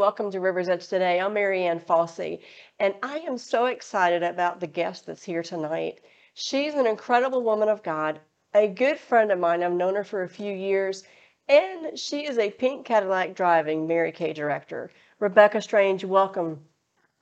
Welcome to River's Edge today. I'm Marianne Fossey, and I am so excited about the guest that's here tonight. She's an incredible woman of God, a good friend of mine. I've known her for a few years, and she is a pink Cadillac driving Mary Kay director. Rebecca Strange, welcome.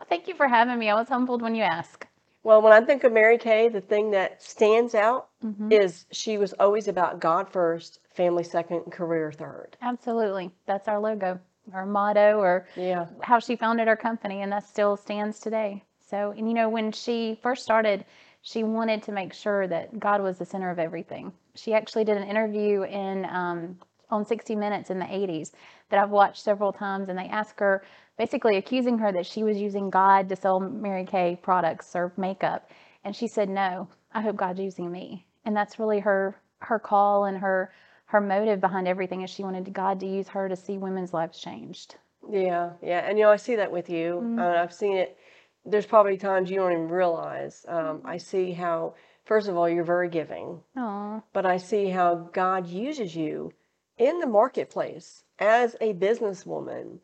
Thank you for having me. I was humbled when you asked. Well, when I think of Mary Kay, the thing that stands out Mhm. is she was always about God first, family second, and career third. Absolutely. That's our logo, our motto, or Yeah. how she founded our company, and that still stands today. So, and you know, when she first started, she wanted to make sure that God was the center of everything. She actually did an interview in um, on 60 Minutes in the 80s that I've watched several times, and they asked her, basically accusing her that she was using God to sell Mary Kay products or makeup, and she said, "No, I hope God's using me," and that's really her her call and her her motive behind everything is she wanted God to use her to see women's lives changed. Yeah, yeah, and you know, I see that with you. Mhm. Uh, I've seen it. There's probably times you don't even realize. Um, I see how, first of all, you're very giving, Oh, but I see how God uses you in the marketplace as a businesswoman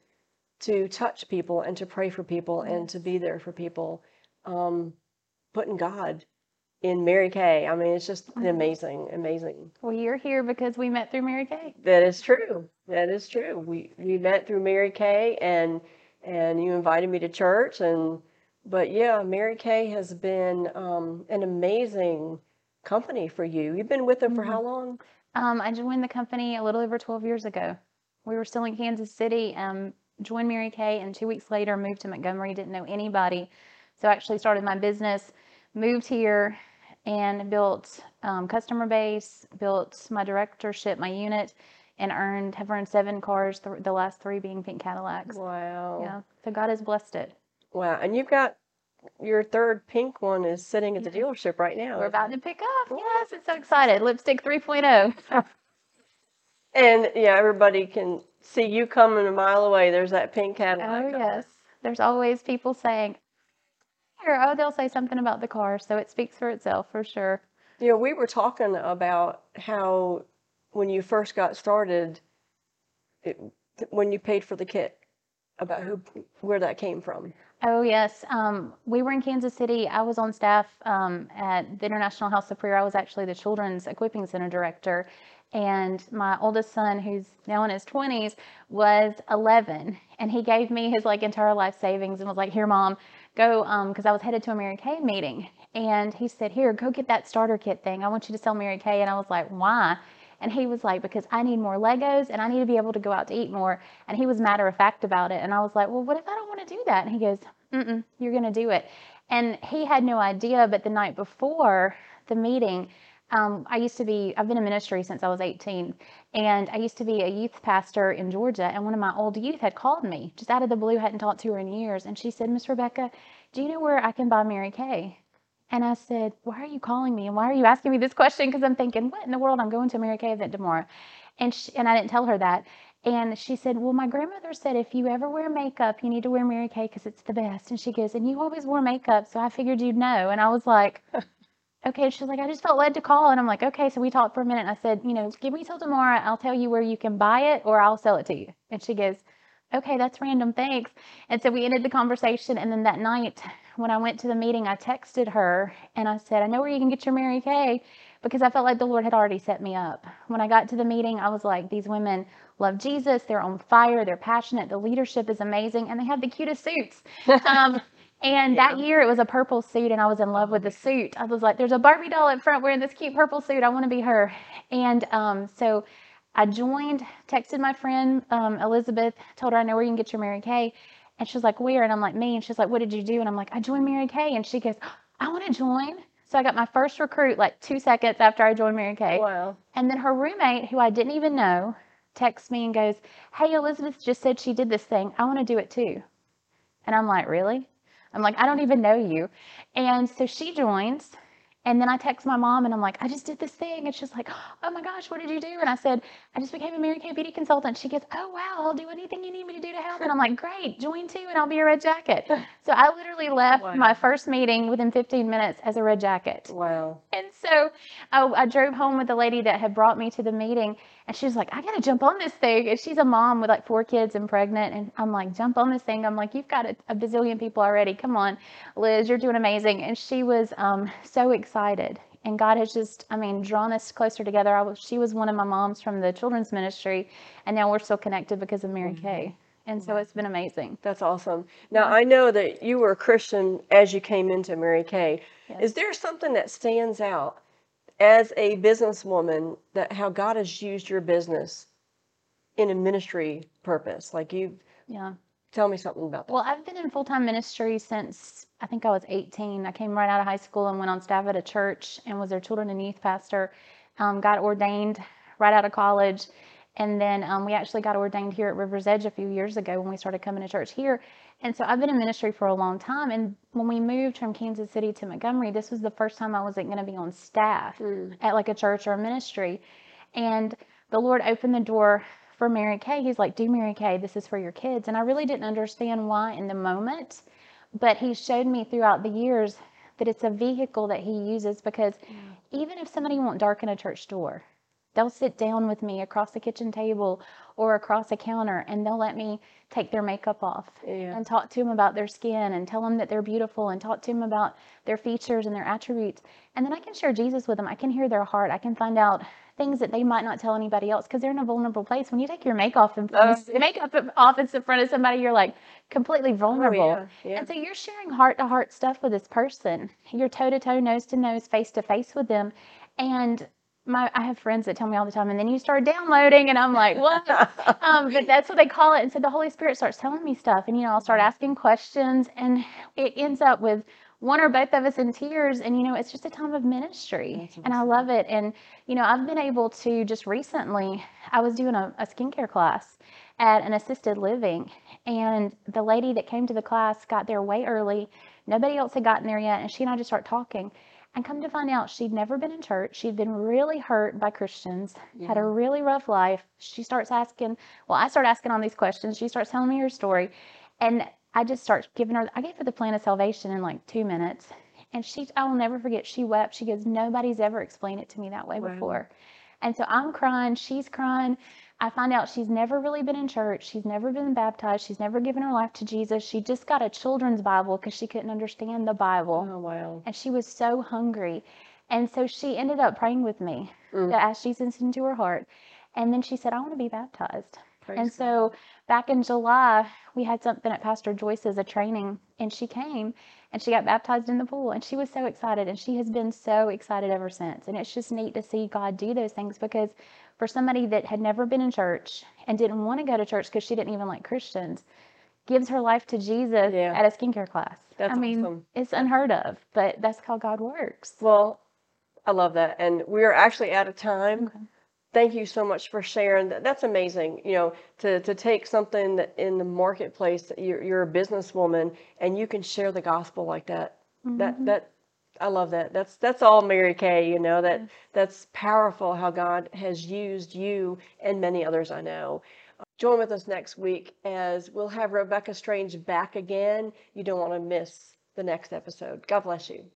to touch people and to pray for people and to be there for people. Um, putting God in Mary Kay. I mean, it's just amazing, amazing. well, you're here because we met through Mary Kay. That is true. That is true. We we met through Mary Kay and and you invited me to church and but yeah, Mary Kay has been um, an amazing company for you. You've been with them for Mhm. how long? Um, I joined the company a little over 12 years ago. We were still in Kansas City. Um, joined Mary Kay, and two weeks later moved to Montgomery. Didn't know anybody, so I actually started my business. Moved here and built um, customer base, built my directorship, my unit, and earned have earned seven cars. th- the last three being pink Cadillacs. Wow. Yeah, so God has blessed it. Wow. And you've got your third pink one is sitting at the dealership right now. We're about to pick up. Yes, I'm so excited. Lipstick oh. 3.0. And yeah, everybody can see you coming a mile away. There's that pink Cadillac. Oh, yes. There's always people saying, here, oh, they'll say something about the car. So it speaks for itself for sure. Know, we were talking about how when you first got started, it, when you paid for the kit, about who, where that came from. Oh, yes. Um, we were in Kansas City. I was on staff um, at the International House of Prayer. I was actually the Children's Equipping Center director. And my oldest son, who's now in his 20s, was 11. And he gave me his like entire life savings and was like, Here, mom, go. Um, because I was headed to a Mary Kay meeting. And he said, Here, go get that starter kit thing. I want you to sell Mary Kay. And I was like, Why? And he was like, Because I need more Legos and I need to be able to go out to eat more. And he was matter of fact about it. And I was like, Well, what if I don't want to do that? And he goes, Mm-mm, you're going to do it. And he had no idea, but the night before the meeting, um, I used to be, I've been in ministry since I was 18, and I used to be a youth pastor in Georgia. And one of my old youth had called me just out of the blue, hadn't talked to her in years. And she said, Miss Rebecca, do you know where I can buy Mary Kay? And I said, Why are you calling me? And why are you asking me this question? Because I'm thinking, What in the world? I'm going to a Mary Kay event tomorrow. And, she, and I didn't tell her that. And she said, Well, my grandmother said if you ever wear makeup, you need to wear Mary Kay because it's the best. And she goes, And you always wore makeup. So I figured you'd know. And I was like, Okay. She's like, I just felt led to call. And I'm like, Okay. So we talked for a minute. And I said, You know, give me till tomorrow. I'll tell you where you can buy it or I'll sell it to you. And she goes, Okay, that's random. Thanks. And so we ended the conversation. And then that night, when I went to the meeting, I texted her and I said, I know where you can get your Mary Kay because I felt like the Lord had already set me up. When I got to the meeting, I was like, these women love Jesus. They're on fire. They're passionate. The leadership is amazing. And they have the cutest suits. Um, and that year it was a purple suit and I was in love with the suit. I was like, there's a Barbie doll up front wearing this cute purple suit. I want to be her. And um, so I joined, texted my friend um, Elizabeth, told her I know where you can get your Mary Kay. And she's like, where? And I'm like, me. And she's like, what did you do? And I'm like, I joined Mary Kay. And she goes, I want to join. So I got my first recruit like two seconds after I joined Mary Kay. Wow. And then her roommate, who I didn't even know, texts me and goes, Hey, Elizabeth just said she did this thing. I want to do it too. And I'm like, Really? I'm like, I don't even know you. And so she joins. And then I text my mom and I'm like, I just did this thing. And she's like, Oh my gosh, what did you do? And I said, I just became a Mary Kay beauty consultant. She goes, Oh wow, I'll do anything you need me to do to help. And I'm like, Great, join too, and I'll be a red jacket. So I literally left Wow. my first meeting within 15 minutes as a red jacket. Wow. And so I, I drove home with the lady that had brought me to the meeting, and she was like, I got to jump on this thing. And she's a mom with like four kids and pregnant. And I'm like, jump on this thing. I'm like, you've got a, a bazillion people already. Come on, Liz, you're doing amazing. And she was um, so excited. And God has just, I mean, drawn us closer together. I was, she was one of my moms from the children's ministry, and now we're still connected because of Mary mm-hmm. Kay. And so mm-hmm. it's been amazing. That's awesome. Now. I know that you were a Christian as you came into Mary Kay. Yes. Is there something that stands out as a businesswoman that how God has used your business in a ministry purpose? Like you've Yeah. Tell me something about that. Well, I've been in full time ministry since I think I was 18. I came right out of high school and went on staff at a church and was their children and youth pastor. Um, got ordained right out of college. And then um, we actually got ordained here at River's Edge a few years ago when we started coming to church here. And so I've been in ministry for a long time. And when we moved from Kansas City to Montgomery, this was the first time I wasn't going to be on staff Mm. at like a church or a ministry. And the Lord opened the door for Mary Kay. He's like, Do Mary Kay, this is for your kids. And I really didn't understand why in the moment, but He showed me throughout the years that it's a vehicle that He uses because even if somebody won't darken a church door, they'll sit down with me across the kitchen table or across a counter and they'll let me take their makeup off Yeah. and talk to them about their skin and tell them that they're beautiful and talk to them about their features and their attributes. And then I can share Jesus with them. I can hear their heart. I can find out things that they might not tell anybody else because they're in a vulnerable place. When you take your makeup in Oh, makeup off in front of somebody, you're like completely vulnerable. Oh, yeah, yeah. And so you're sharing heart to heart stuff with this person. You're toe to toe, nose to nose, face to face with them. And my I have friends that tell me all the time, and then you start downloading, and I'm like, what? um, but that's what they call it. And so the Holy Spirit starts telling me stuff, and you know, I'll start asking questions, and it ends up with one or both of us in tears. And you know, it's just a time of ministry, That's and I love it. And you know, I've been able to just recently, I was doing a, a skincare class at an assisted living, and the lady that came to the class got there way early. Nobody else had gotten there yet, and she and I just start talking. And come to find out, she'd never been in church. She'd been really hurt by Christians, had a really rough life. She starts asking, well, I start asking all these questions. She starts telling me her story. And I just start giving her, I gave her the plan of salvation in like two minutes. And she, I will never forget, she wept. She goes, nobody's ever explained it to me that way Wow. before. And so I'm crying, she's crying. I find out she's never really been in church. She's never been baptized. She's never given her life to Jesus. She just got a children's Bible because she couldn't understand the Bible Oh wow. and she was so hungry. And so she ended up praying with me Mm. to ask Jesus into her heart. And then she said, I want to be baptized. Praise and God. Back in July, we had something at Pastor Joyce's, a training, and she came and she got baptized in the pool. And she was so excited. And she has been so excited ever since. And it's just neat to see God do those things because for somebody that had never been in church and didn't want to go to church because she didn't even like Christians, gives her life to Jesus Yeah. at a skincare class. That's I mean, awesome. it's unheard of, but that's how God works. Well, I love that. And we are actually out of time. Okay. Thank you so much for sharing. That that's amazing. You know, to to take something that in the marketplace that you're you're a businesswoman and you can share the gospel like that. That Mhm. that I love that. That's that's all Mary Kay, you know, that Yes. that's powerful how God has used you and many others I know. Join with us next week as we'll have Rebecca Strange back again. You don't want to miss the next episode. God bless you.